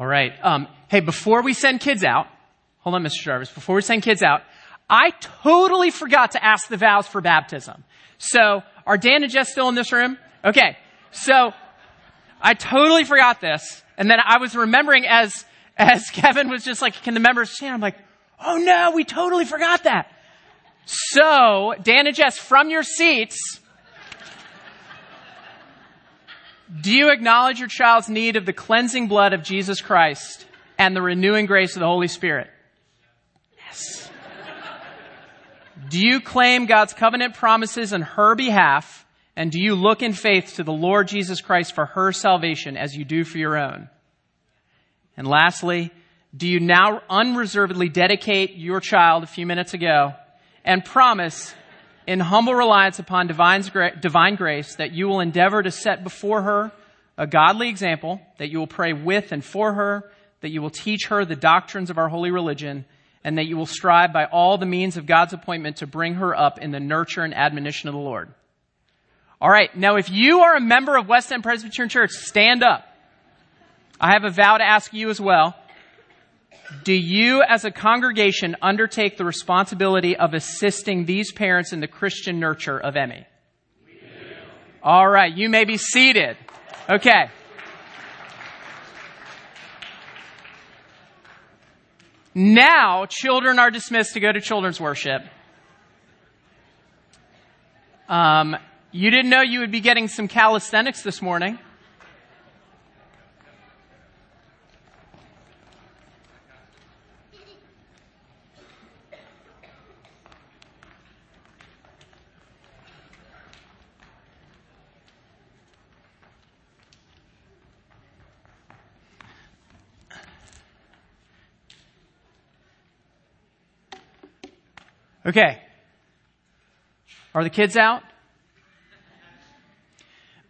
All right. Um, hey, before we send kids out, hold on, Mr. Jarvis. Before we send kids out, I totally forgot to ask the vows for baptism. So, are Dan and Jess still in this room? Okay. So, I totally forgot this. And then I was remembering as, as Kevin was just like, can the members stand? I'm like, oh no, we totally forgot that. So, Dan and Jess, from your seats, do you acknowledge your child's need of the cleansing blood of Jesus Christ and the renewing grace of the Holy Spirit? Yes. do you claim God's covenant promises on her behalf? And do you look in faith to the Lord Jesus Christ for her salvation as you do for your own? And lastly, do you now unreservedly dedicate your child a few minutes ago and promise in humble reliance upon divine grace that you will endeavor to set before her a godly example, that you will pray with and for her, that you will teach her the doctrines of our holy religion, and that you will strive by all the means of God's appointment to bring her up in the nurture and admonition of the Lord. All right, now if you are a member of West End Presbyterian Church, stand up. I have a vow to ask you as well. Do you, as a congregation, undertake the responsibility of assisting these parents in the Christian nurture of Emmy? All right, you may be seated. Okay. Now, children are dismissed to go to children's worship. Um, you didn't know you would be getting some calisthenics this morning. Okay. Are the kids out?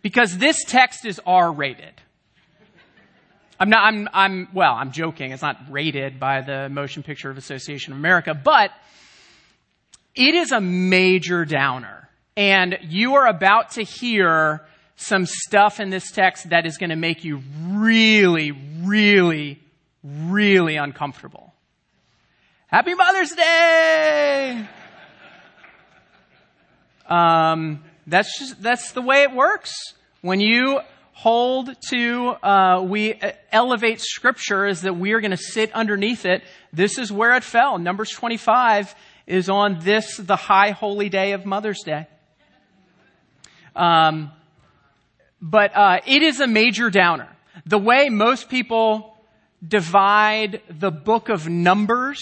Because this text is R rated. I'm not, I'm, I'm, well, I'm joking. It's not rated by the Motion Picture Association of America, but it is a major downer. And you are about to hear some stuff in this text that is going to make you really, really, really uncomfortable. Happy Mother's Day! Um, that's just, that's the way it works. When you hold to, uh, we uh, elevate scripture is that we are going to sit underneath it. This is where it fell. Numbers 25 is on this, the high holy day of Mother's Day. Um, but, uh, it is a major downer. The way most people divide the book of Numbers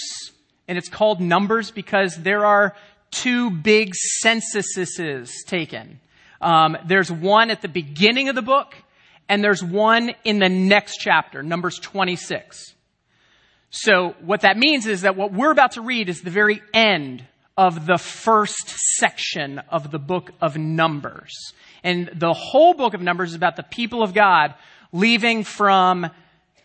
and it's called Numbers because there are two big censuses taken. Um, there's one at the beginning of the book, and there's one in the next chapter, Numbers 26. So what that means is that what we're about to read is the very end of the first section of the book of Numbers. And the whole book of Numbers is about the people of God leaving from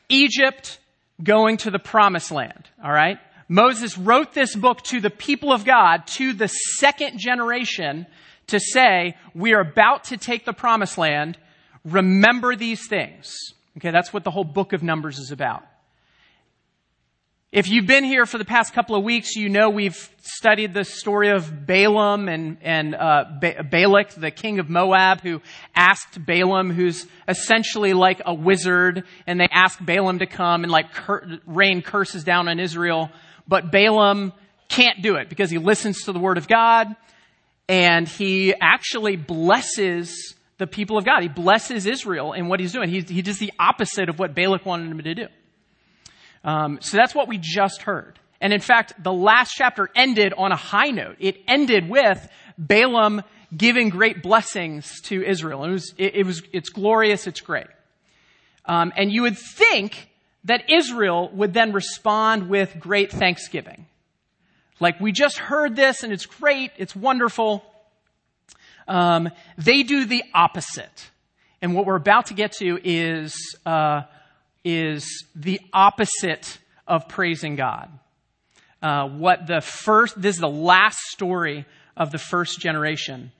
Egypt, going to the promised land. All right? Moses wrote this book to the people of God, to the second generation, to say, we are about to take the promised land. Remember these things. Okay, that's what the whole book of Numbers is about. If you've been here for the past couple of weeks, you know we've studied the story of Balaam and, and uh, ba- Balak, the king of Moab, who asked Balaam, who's essentially like a wizard, and they asked Balaam to come and like cur- rain curses down on Israel but Balaam can't do it because he listens to the word of God and he actually blesses the people of God. He blesses Israel in what he's doing. He, he does the opposite of what Balak wanted him to do. Um, so that's what we just heard. And in fact, the last chapter ended on a high note. It ended with Balaam giving great blessings to Israel. It was, it, it was, it's glorious, it's great. Um, and you would think that Israel would then respond with great thanksgiving. Like, we just heard this and it's great, it's wonderful. Um, they do the opposite. And what we're about to get to is, uh, is the opposite of praising God. Uh, what the first, this is the last story of the first generation.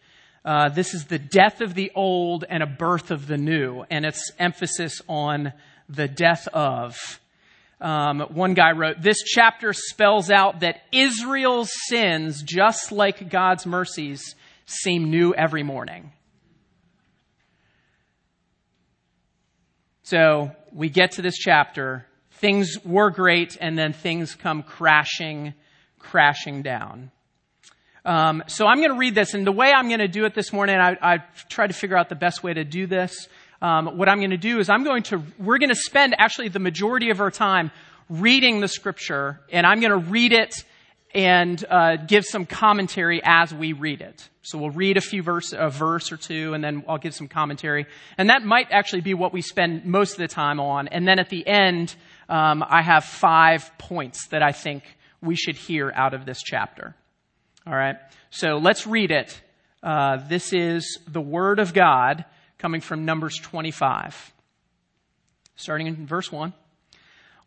Uh, this is the death of the old and a birth of the new, and its emphasis on the death of. Um, one guy wrote, This chapter spells out that Israel's sins, just like God's mercies, seem new every morning. So we get to this chapter, things were great, and then things come crashing, crashing down. Um, so I'm going to read this, and the way I'm going to do it this morning, I, I tried to figure out the best way to do this. Um, what I'm going to do is I'm going to, we're going to spend actually the majority of our time reading the scripture, and I'm going to read it and uh, give some commentary as we read it. So we'll read a few verse, a verse or two, and then I'll give some commentary. And that might actually be what we spend most of the time on. And then at the end, um, I have five points that I think we should hear out of this chapter. All right. So let's read it. Uh, this is the Word of God coming from Numbers 25, starting in verse 1.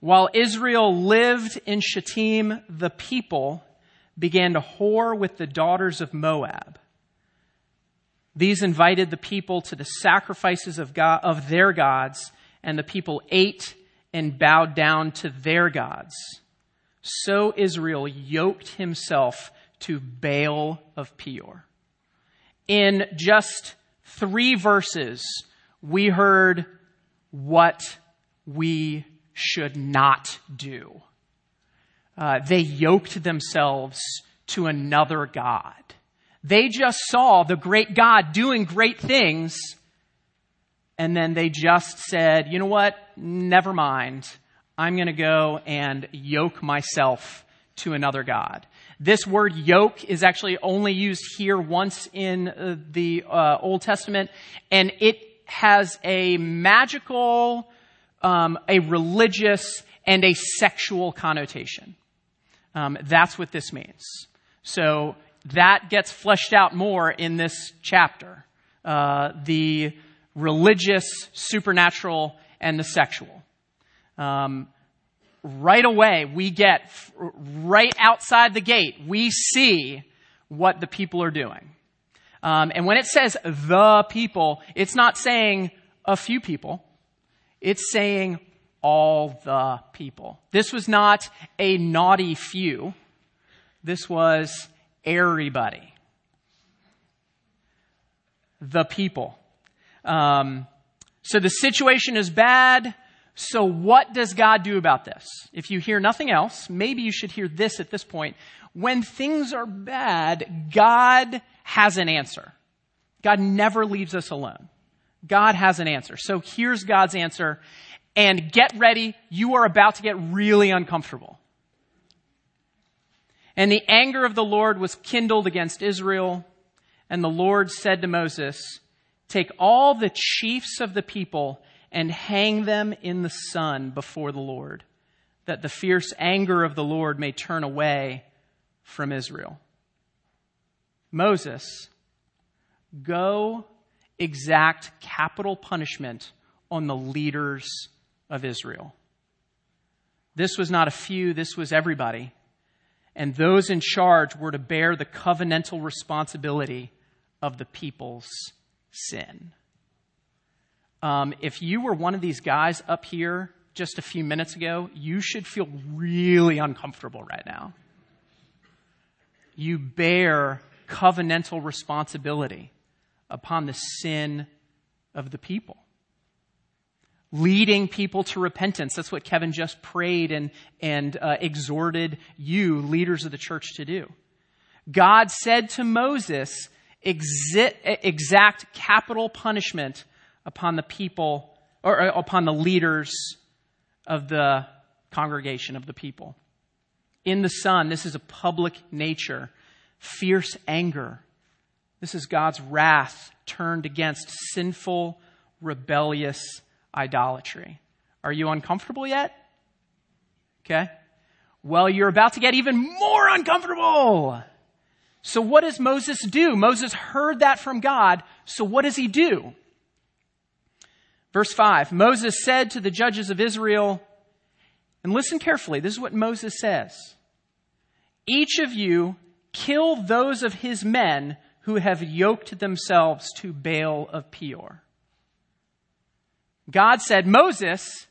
While Israel lived in Shittim, the people began to whore with the daughters of Moab. These invited the people to the sacrifices of, God, of their gods, and the people ate and bowed down to their gods. So Israel yoked himself to Baal of Peor. In just three verses, we heard what we should not do. Uh, they yoked themselves to another God. They just saw the great God doing great things, and then they just said, you know what? Never mind. I'm going to go and yoke myself to another God. This word yoke is actually only used here once in uh, the uh, Old Testament, and it has a magical, um, a religious, and a sexual connotation. Um, that's what this means. So that gets fleshed out more in this chapter. Uh, the religious, supernatural, and the sexual. Um, right away, we get right outside the gate, we see what the people are doing. Um, and when it says the people, it's not saying a few people. It's saying all the people. This was not a naughty few. This was everybody. The people. Um, so the situation is bad. So, what does God do about this? If you hear nothing else, maybe you should hear this at this point. When things are bad, God has an answer. God never leaves us alone. God has an answer. So, here's God's answer. And get ready, you are about to get really uncomfortable. And the anger of the Lord was kindled against Israel. And the Lord said to Moses, Take all the chiefs of the people and hang them in the sun before the Lord, that the fierce anger of the Lord may turn away from Israel. Moses, go exact capital punishment on the leaders of Israel. This was not a few, this was everybody. And those in charge were to bear the covenantal responsibility of the people's sin. Um, if you were one of these guys up here just a few minutes ago, you should feel really uncomfortable right now. You bear covenantal responsibility upon the sin of the people. Leading people to repentance. That's what Kevin just prayed and, and uh, exhorted you, leaders of the church, to do. God said to Moses, exact capital punishment upon the people or uh, upon the leaders of the congregation of the people. In the sun, this is a public nature, fierce anger. This is God's wrath turned against sinful, rebellious idolatry. Are you uncomfortable yet? Okay. Well, you're about to get even more uncomfortable. So what does Moses do? Moses heard that from God. So what does he do? Verse 5 Moses said to the judges of Israel, and listen carefully, this is what Moses says Each of you kill those of his men who have yoked themselves to Baal of Peor. God said, Moses,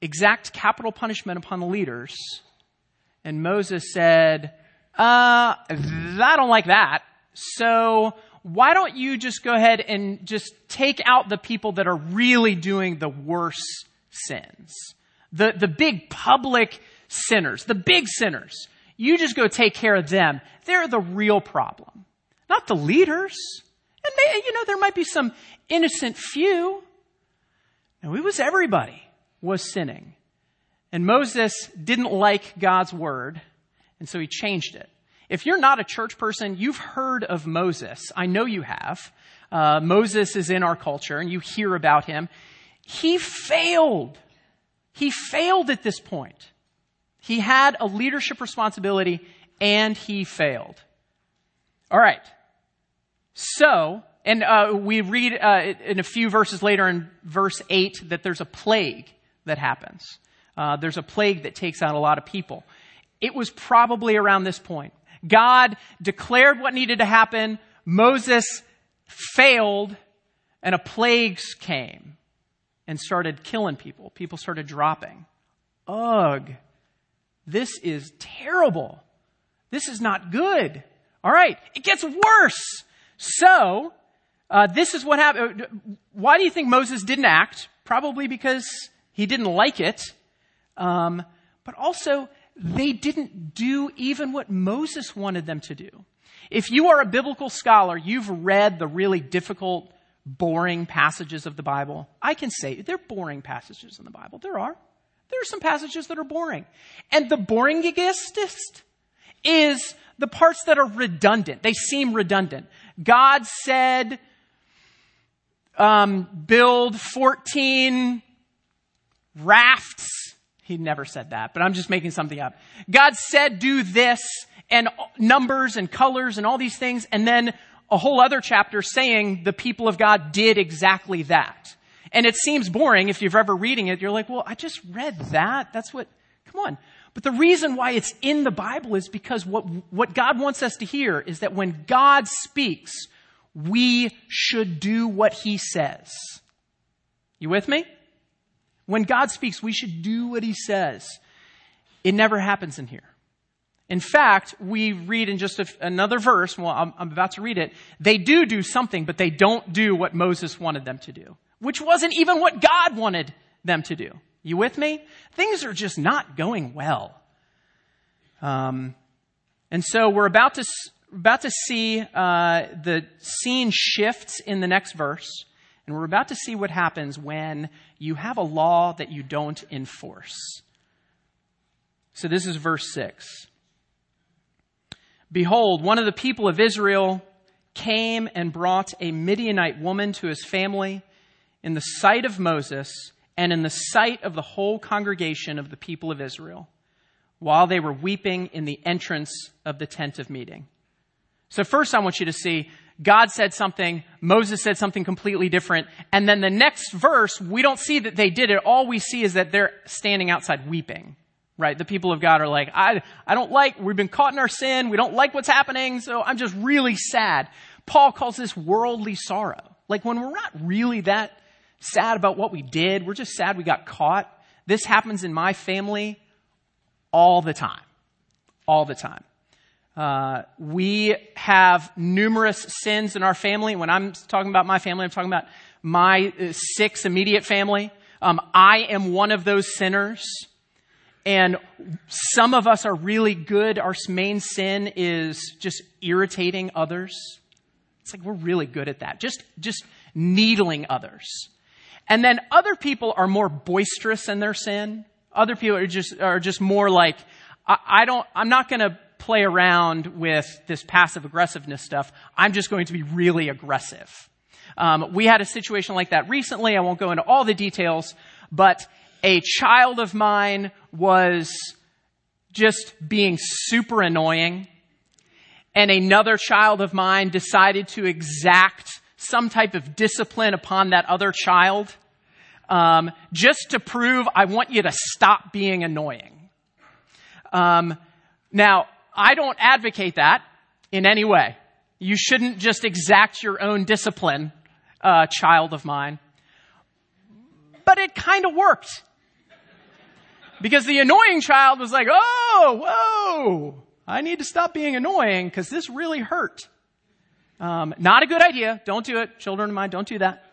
exact capital punishment upon the leaders. And Moses said, uh, I don't like that. So why don't you just go ahead and just take out the people that are really doing the worst sins? The, the big public sinners, the big sinners. You just go take care of them. They're the real problem, not the leaders. And you know, there might be some innocent few. No, it was everybody was sinning. And Moses didn't like God's word, and so he changed it. If you're not a church person, you've heard of Moses. I know you have. Uh, Moses is in our culture, and you hear about him. He failed. He failed at this point. He had a leadership responsibility, and he failed. All right. So, and uh, we read uh, in a few verses later in verse 8 that there's a plague that happens. Uh, there's a plague that takes out a lot of people. It was probably around this point. God declared what needed to happen. Moses failed, and a plague came and started killing people. People started dropping. Ugh. This is terrible. This is not good. All right. It gets worse. So, uh, this is what happened. Why do you think Moses didn't act? Probably because he didn't like it. Um, but also, they didn't do even what Moses wanted them to do. If you are a biblical scholar, you've read the really difficult, boring passages of the Bible. I can say they're boring passages in the Bible. There are. There are some passages that are boring. And the boringest is the parts that are redundant. They seem redundant. God said, um, build 14 rafts he never said that, but I'm just making something up. God said, do this, and numbers and colors and all these things, and then a whole other chapter saying the people of God did exactly that. And it seems boring if you've ever reading it. You're like, well, I just read that. That's what, come on. But the reason why it's in the Bible is because what, what God wants us to hear is that when God speaks, we should do what he says. You with me? When God speaks, we should do what he says. It never happens in here. In fact, we read in just a, another verse, well, I'm, I'm about to read it, they do do something, but they don't do what Moses wanted them to do, which wasn't even what God wanted them to do. You with me? Things are just not going well. Um, and so we're about to, about to see uh, the scene shifts in the next verse. And we're about to see what happens when you have a law that you don't enforce. So this is verse 6. Behold, one of the people of Israel came and brought a Midianite woman to his family in the sight of Moses and in the sight of the whole congregation of the people of Israel while they were weeping in the entrance of the tent of meeting. So first I want you to see God said something, Moses said something completely different, and then the next verse, we don't see that they did it. All we see is that they're standing outside weeping. Right? The people of God are like, I, I don't like, we've been caught in our sin, we don't like what's happening, so I'm just really sad. Paul calls this worldly sorrow. Like when we're not really that sad about what we did, we're just sad we got caught. This happens in my family all the time. All the time. Uh, we have numerous sins in our family. When I'm talking about my family, I'm talking about my uh, six immediate family. Um, I am one of those sinners. And some of us are really good. Our main sin is just irritating others. It's like we're really good at that. Just, just needling others. And then other people are more boisterous in their sin. Other people are just, are just more like, I, I don't, I'm not gonna play around with this passive aggressiveness stuff. I'm just going to be really aggressive. Um, we had a situation like that recently. I won't go into all the details, but a child of mine was just being super annoying, and another child of mine decided to exact some type of discipline upon that other child, um, just to prove I want you to stop being annoying. Um, now, I don't advocate that in any way. You shouldn't just exact your own discipline, uh, child of mine. But it kind of worked. Because the annoying child was like, oh, whoa, I need to stop being annoying because this really hurt. Um, not a good idea. Don't do it. Children of mine, don't do that.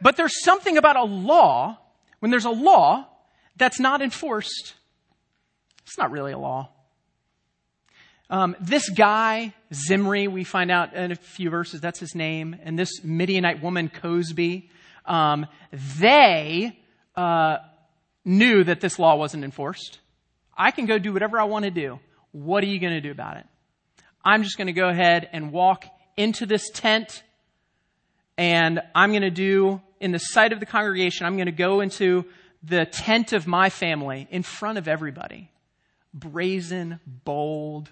But there's something about a law, when there's a law that's not enforced, it's not really a law. Um, this guy, Zimri, we find out in a few verses, that's his name, and this Midianite woman, Cozbi, um, they uh, knew that this law wasn't enforced. I can go do whatever I want to do. What are you going to do about it? I'm just going to go ahead and walk into this tent and I'm going to do, in the sight of the congregation, I'm going to go into the tent of my family in front of everybody. Brazen, bold.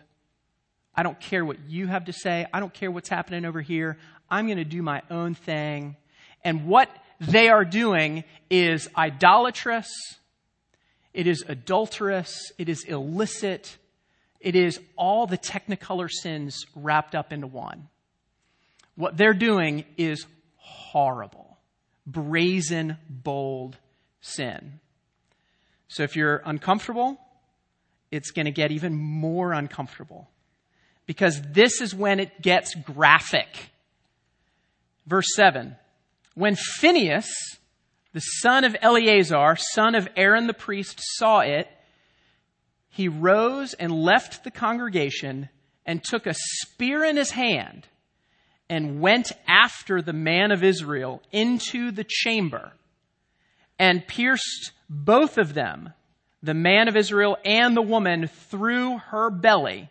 I don't care what you have to say. I don't care what's happening over here. I'm going to do my own thing. And what they are doing is idolatrous. It is adulterous. It is illicit. It is all the technicolor sins wrapped up into one. What they're doing is horrible, brazen, bold sin. So if you're uncomfortable, it's going to get even more uncomfortable because this is when it gets graphic. Verse 7 When Phinehas, the son of Eleazar, son of Aaron the priest, saw it, he rose and left the congregation and took a spear in his hand and went after the man of Israel into the chamber and pierced both of them, the man of Israel and the woman, through her belly.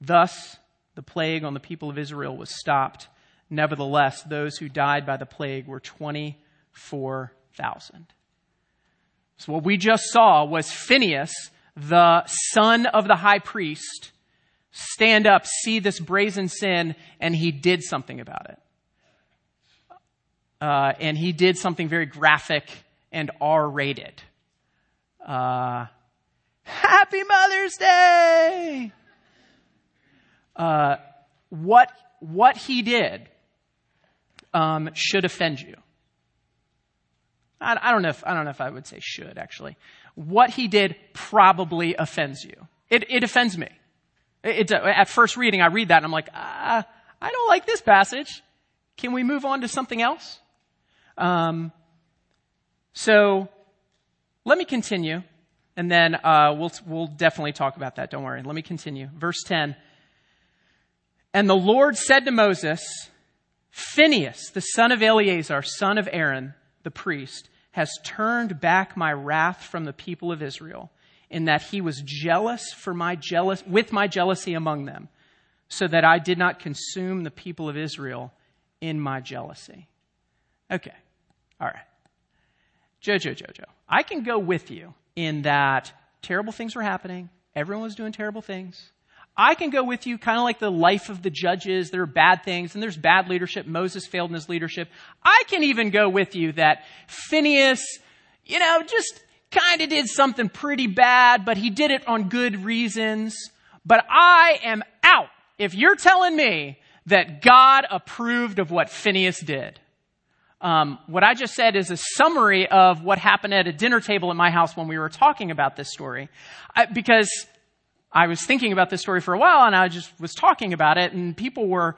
Thus, the plague on the people of Israel was stopped. Nevertheless, those who died by the plague were 24,000. So what we just saw was Phinehas, the son of the high priest, stand up, see this brazen sin, and he did something about it. Uh, and he did something very graphic and R rated. Uh, Happy Mother's Day! Uh, what, what he did um, should offend you. I, I, don't know if I don't know if I would say should actually. What he did probably offends you. It, it offends me. It, it, at first reading, I read that and I'm like, ah, I don't like this passage. Can we move on to something else? Um, so let me continue, and then uh, we'll we'll definitely talk about that. Don't worry. Let me continue. Verse ten. And the Lord said to Moses, Phinehas, the son of Eleazar, son of Aaron, the priest, has turned back my wrath from the people of Israel, in that he was jealous for my jealous with my jealousy among them, so that I did not consume the people of Israel in my jealousy. Okay. All right. Jojo, Jojo, I can go with you in that terrible things were happening. Everyone was doing terrible things. I can go with you kind of like the life of the judges. There are bad things and there's bad leadership. Moses failed in his leadership. I can even go with you that Phineas, you know, just kind of did something pretty bad, but he did it on good reasons. But I am out if you're telling me that God approved of what Phineas did. Um, what I just said is a summary of what happened at a dinner table at my house when we were talking about this story. I, because I was thinking about this story for a while and I just was talking about it and people were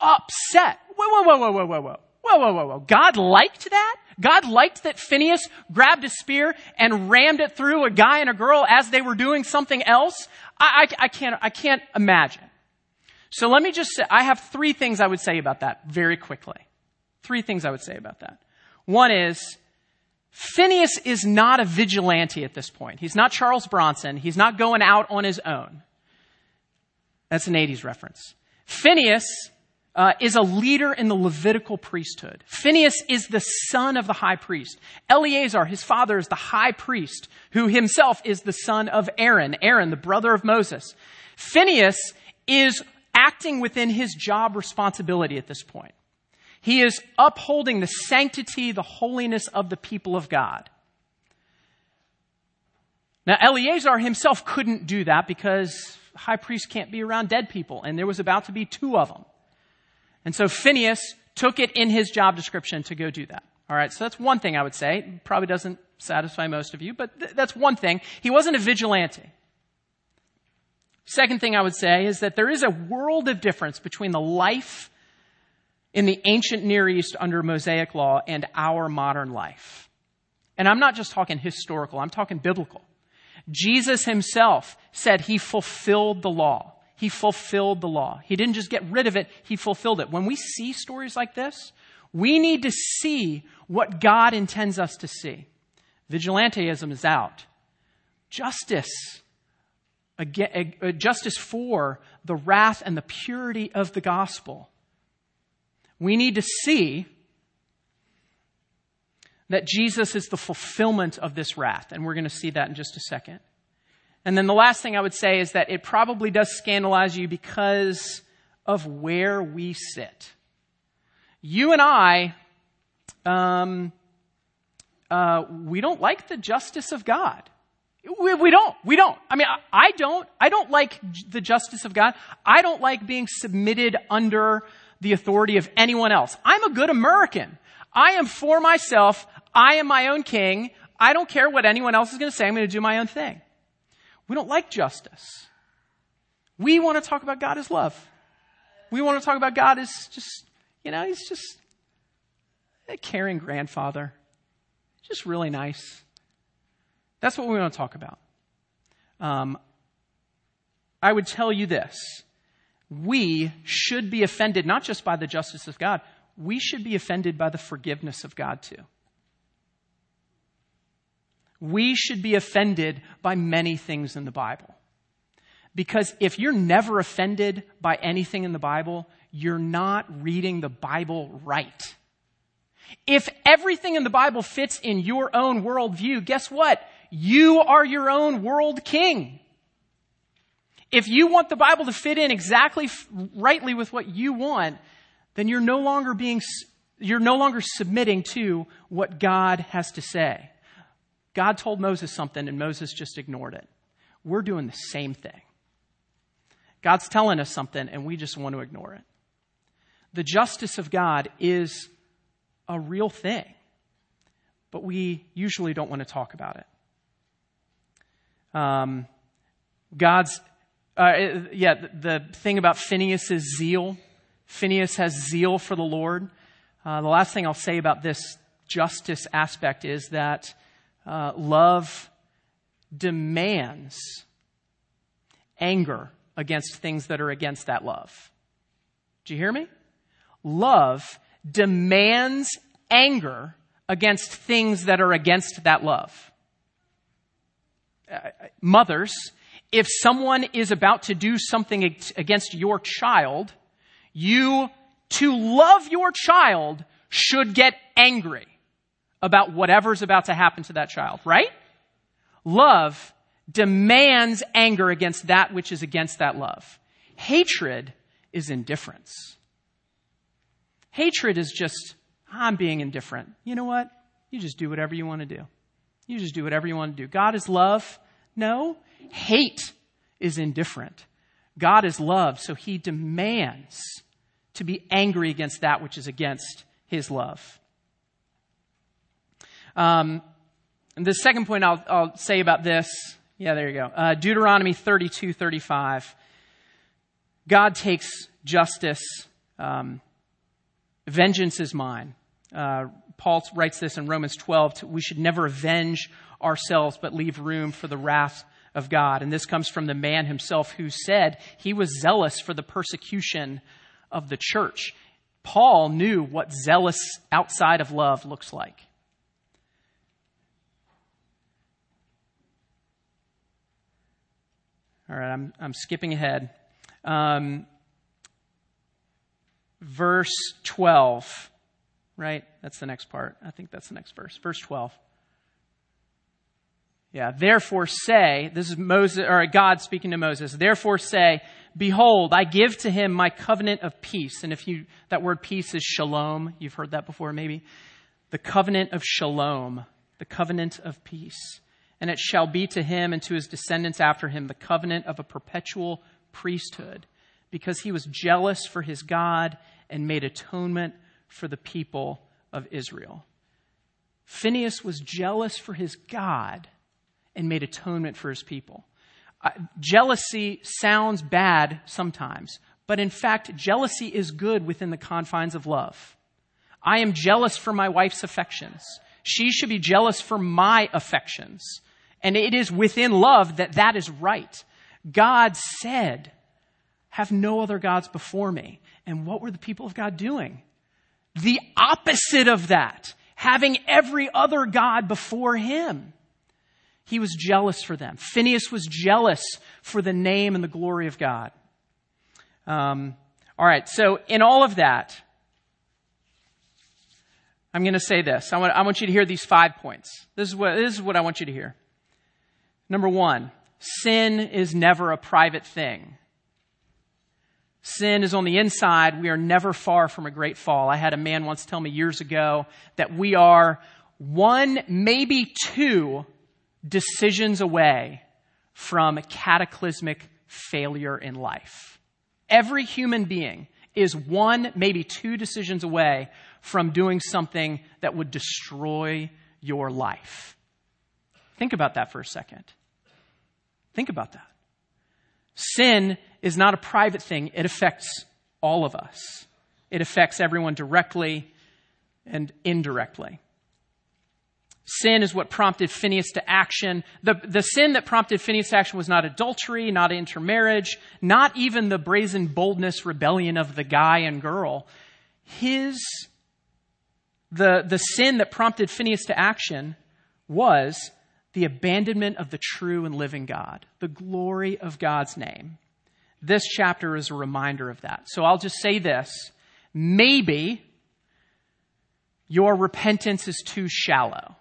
upset. Whoa, whoa, whoa, whoa, whoa, whoa, whoa. Whoa, whoa, whoa. God liked that? God liked that Phineas grabbed a spear and rammed it through a guy and a girl as they were doing something else? I, I, I can't, I can't imagine. So let me just say, I have three things I would say about that very quickly. Three things I would say about that. One is, Phinehas is not a vigilante at this point. He's not Charles Bronson. He's not going out on his own. That's an 80s reference. Phineas uh, is a leader in the Levitical priesthood. Phineas is the son of the high priest. Eleazar, his father, is the high priest, who himself is the son of Aaron, Aaron, the brother of Moses. Phineas is acting within his job responsibility at this point. He is upholding the sanctity, the holiness of the people of God. Now, Eleazar himself couldn't do that because high priest can't be around dead people, and there was about to be two of them. And so Phineas took it in his job description to go do that. All right, so that's one thing I would say. Probably doesn't satisfy most of you, but th- that's one thing. He wasn't a vigilante. Second thing I would say is that there is a world of difference between the life in the ancient Near East under Mosaic law and our modern life. And I'm not just talking historical, I'm talking biblical. Jesus himself said he fulfilled the law. He fulfilled the law. He didn't just get rid of it, he fulfilled it. When we see stories like this, we need to see what God intends us to see. Vigilanteism is out. Justice, uh, justice for the wrath and the purity of the gospel. We need to see that Jesus is the fulfillment of this wrath, and we're going to see that in just a second. And then the last thing I would say is that it probably does scandalize you because of where we sit. You and I, um, uh, we don't like the justice of God. We, we, don't. We don't. I mean, I, I don't. I don't like the justice of God. I don't like being submitted under the authority of anyone else. I'm a good American. I am for myself. I am my own king. I don't care what anyone else is going to say. I'm going to do my own thing. We don't like justice. We want to talk about God as love. We want to talk about God as just, you know, he's just a caring grandfather. Just really nice. That's what we want to talk about. Um, I would tell you this. We should be offended not just by the justice of God, we should be offended by the forgiveness of God too. We should be offended by many things in the Bible. Because if you're never offended by anything in the Bible, you're not reading the Bible right. If everything in the Bible fits in your own worldview, guess what? You are your own world king. If you want the Bible to fit in exactly rightly with what you want, then you're no longer being, you're no longer submitting to what God has to say. God told Moses something and Moses just ignored it. We're doing the same thing. God's telling us something and we just want to ignore it. The justice of God is a real thing, but we usually don't want to talk about it. Um, God's, uh, yeah, the, the thing about Phineas's zeal. Phineas has zeal for the Lord. Uh, the last thing I'll say about this justice aspect is that uh, love demands anger against things that are against that love. Do you hear me? Love demands anger against things that are against that love. Uh, mothers, if someone is about to do something against your child, you, to love your child, should get angry about whatever's about to happen to that child, right? Love demands anger against that which is against that love. Hatred is indifference. Hatred is just, I'm being indifferent. You know what? You just do whatever you want to do. You just do whatever you want to do. God is love. No. Hate is indifferent. God is love, so he demands to be angry against that which is against his love. Um, and the second point I'll, I'll, say about this, yeah, there you go. Uh, Deuteronomy 32, 35. God takes justice. Um, vengeance is mine. Uh, Paul writes this in Romans 12. We should never avenge ourselves, but leave room for the wrath of God. And this comes from the man himself who said he was zealous for the persecution of the church. Paul knew what zealous outside of love looks like. All right, I'm, I'm skipping ahead. Um, verse 12, right? That's the next part. I think that's the next verse. Verse 12. Yeah, therefore say, this is Moses, or God speaking to Moses, therefore say, behold, I give to him my covenant of peace. And if you, that word peace is shalom. You've heard that before, maybe. The covenant of shalom, the covenant of peace and it shall be to him and to his descendants after him the covenant of a perpetual priesthood, because he was jealous for his God and made atonement for the people of Israel. Phineas was jealous for his God and made atonement for his people. Uh, jealousy sounds bad sometimes, but in fact, jealousy is good within the confines of love. I am jealous for my wife's affections. She should be jealous for my affections. And it is within love that that is right. God said, have no other gods before me. And what were the people of God doing? The opposite of that. Having every other God before him. He was jealous for them. Phineas was jealous for the name and the glory of God. Um, all right, so in all of that, I'm going to say this. I want, I want you to hear these five points. This is, what, this is what I want you to hear. Number one, sin is never a private thing. Sin is on the inside. We are never far from a great fall. I had a man once tell me years ago that we are one, maybe two decisions away from cataclysmic failure in life. Every human being is one, maybe two decisions away from doing something that would destroy your life. Think about that for a second. Think about that. Sin is not a private thing, it affects all of us. It affects everyone directly and indirectly. Sin is what prompted Phineas to action. The, the sin that prompted Phineas to action was not adultery, not intermarriage, not even the brazen boldness rebellion of the guy and girl. His, the, the sin that prompted Phineas to action was the abandonment of the true and living God, the glory of God's name. This chapter is a reminder of that. So I'll just say this. Maybe your repentance is too shallow.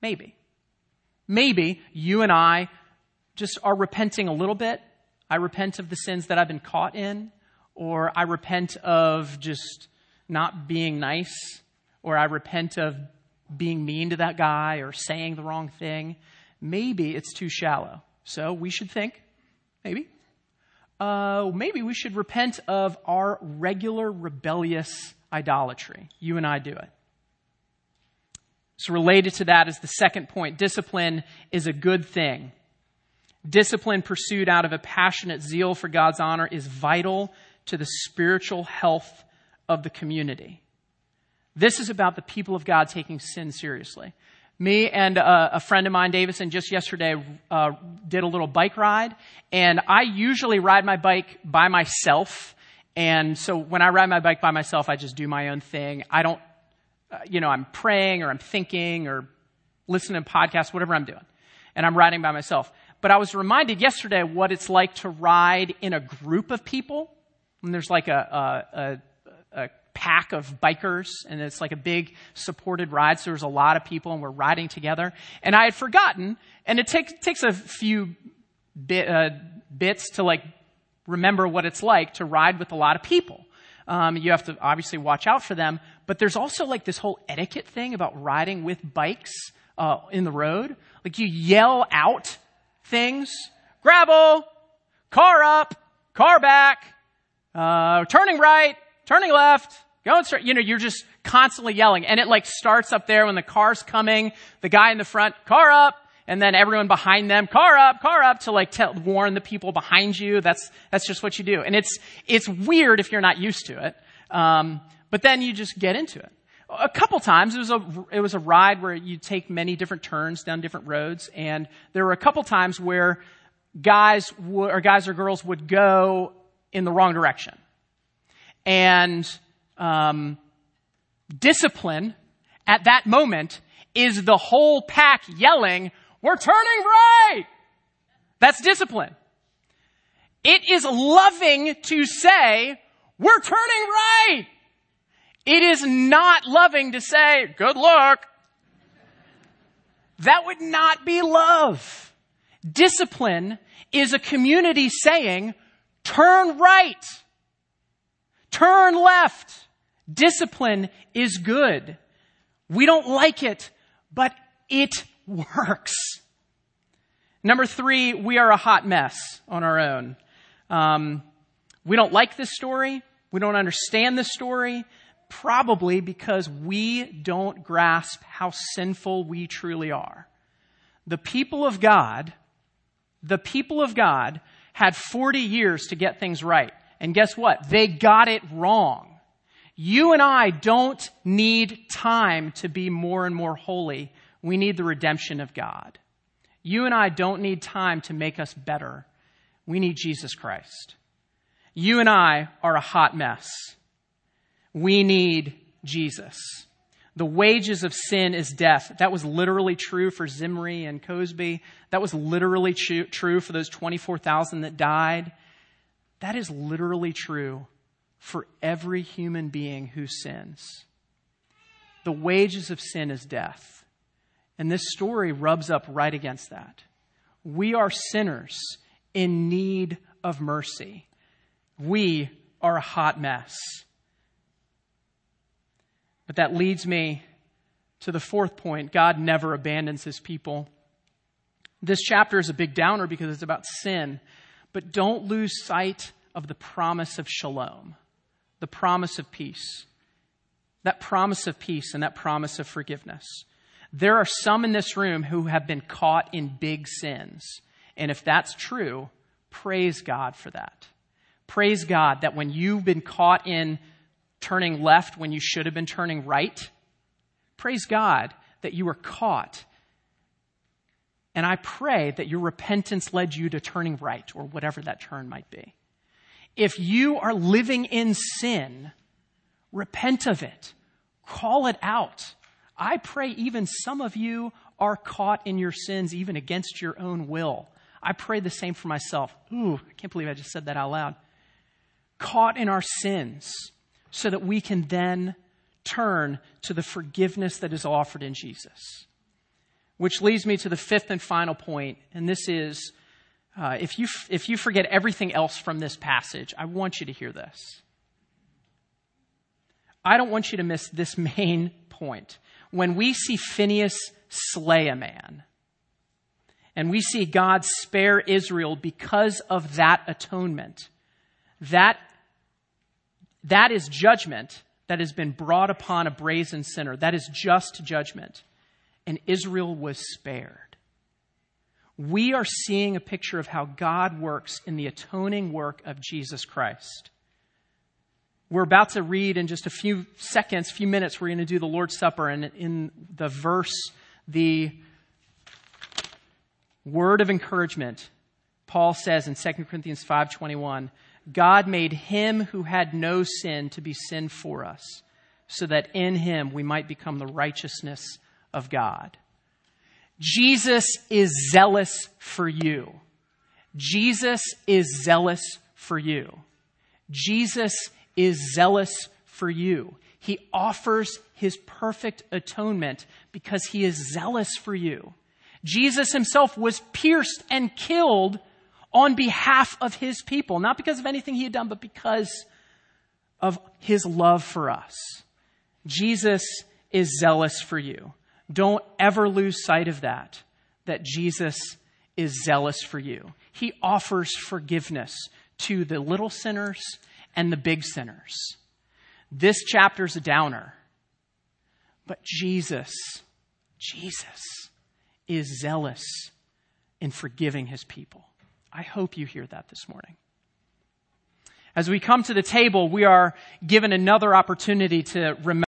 Maybe. Maybe you and I just are repenting a little bit. I repent of the sins that I've been caught in, or I repent of just not being nice, or I repent of being mean to that guy or saying the wrong thing. Maybe it's too shallow. So we should think, maybe, uh, maybe we should repent of our regular rebellious idolatry. You and I do it. So, related to that is the second point discipline is a good thing. Discipline pursued out of a passionate zeal for God's honor is vital to the spiritual health of the community. This is about the people of God taking sin seriously. Me and a, a friend of mine, Davison, just yesterday uh, did a little bike ride, and I usually ride my bike by myself. And so when I ride my bike by myself, I just do my own thing. I don't uh, you know, I'm praying or I'm thinking or listening to podcasts, whatever I'm doing. And I'm riding by myself. But I was reminded yesterday what it's like to ride in a group of people. And there's like a, a, a, a pack of bikers and it's like a big supported ride. So there's a lot of people and we're riding together. And I had forgotten, and it takes, takes a few bit, uh, bits to like remember what it's like to ride with a lot of people. Um, you have to obviously watch out for them. But there's also like this whole etiquette thing about riding with bikes uh, in the road. Like you yell out things, gravel, car up, car back, uh, turning right, turning left, going straight. You know, you're just constantly yelling. And it like starts up there when the car's coming, the guy in the front, car up, and then everyone behind them, car up, car up, to like tell, warn the people behind you. That's that's just what you do, and it's it's weird if you're not used to it. Um, but then you just get into it. A couple times it was a it was a ride where you take many different turns down different roads, and there were a couple times where guys w- or guys or girls would go in the wrong direction, and um, discipline at that moment is the whole pack yelling, we're turning right. That's discipline. It is loving to say, we're turning right. It is not loving to say, good luck. That would not be love. Discipline is a community saying, turn right. Turn left. Discipline is good. We don't like it, but it works. Number three, we are a hot mess on our own. Um, we don't like this story. We don't understand this story. Probably because we don't grasp how sinful we truly are. The people of God, the people of God had 40 years to get things right. And guess what? They got it wrong. You and I don't need time to be more and more holy. We need the redemption of God. You and I don't need time to make us better. We need Jesus Christ. You and I are a hot mess. We need Jesus. The wages of sin is death. That was literally true for Zimri and Cozbi. That was literally true for those 24,000 that died. That is literally true for every human being who sins. The wages of sin is death. And this story rubs up right against that. We are sinners in need of mercy. We are a hot mess. But that leads me to the fourth point God never abandons his people. This chapter is a big downer because it's about sin, but don't lose sight of the promise of shalom, the promise of peace. That promise of peace and that promise of forgiveness. There are some in this room who have been caught in big sins. And if that's true, praise God for that. Praise God that when you've been caught in turning left when you should have been turning right, praise God that you were caught. And I pray that your repentance led you to turning right or whatever that turn might be. If you are living in sin, repent of it. Call it out. I pray even some of you are caught in your sins, even against your own will. I pray the same for myself. Ooh, I can't believe I just said that out loud. Caught in our sins, so that we can then turn to the forgiveness that is offered in Jesus. Which leads me to the fifth and final point, and this is uh, if, you, if you forget everything else from this passage, I want you to hear this. I don't want you to miss this main point when we see Phineas slay a man, and we see God spare Israel because of that atonement, that, that is judgment that has been brought upon a brazen sinner. That is just judgment. And Israel was spared. We are seeing a picture of how God works in the atoning work of Jesus Christ. We're about to read in just a few seconds, few minutes, we're going to do the Lord's Supper. And in the verse, the word of encouragement, Paul says in 2 Corinthians 5:21, God made him who had no sin to be sin for us, so that in him we might become the righteousness of God. Jesus is zealous for you. Jesus is zealous for you. Jesus is zealous for you. He offers his perfect atonement because he is zealous for you. Jesus himself was pierced and killed on behalf of his people, not because of anything he had done, but because of his love for us. Jesus is zealous for you. Don't ever lose sight of that, that Jesus is zealous for you. He offers forgiveness to the little sinners and the big sinners. This chapter's a downer. But Jesus, Jesus is zealous in forgiving his people. I hope you hear that this morning. As we come to the table, we are given another opportunity to remember.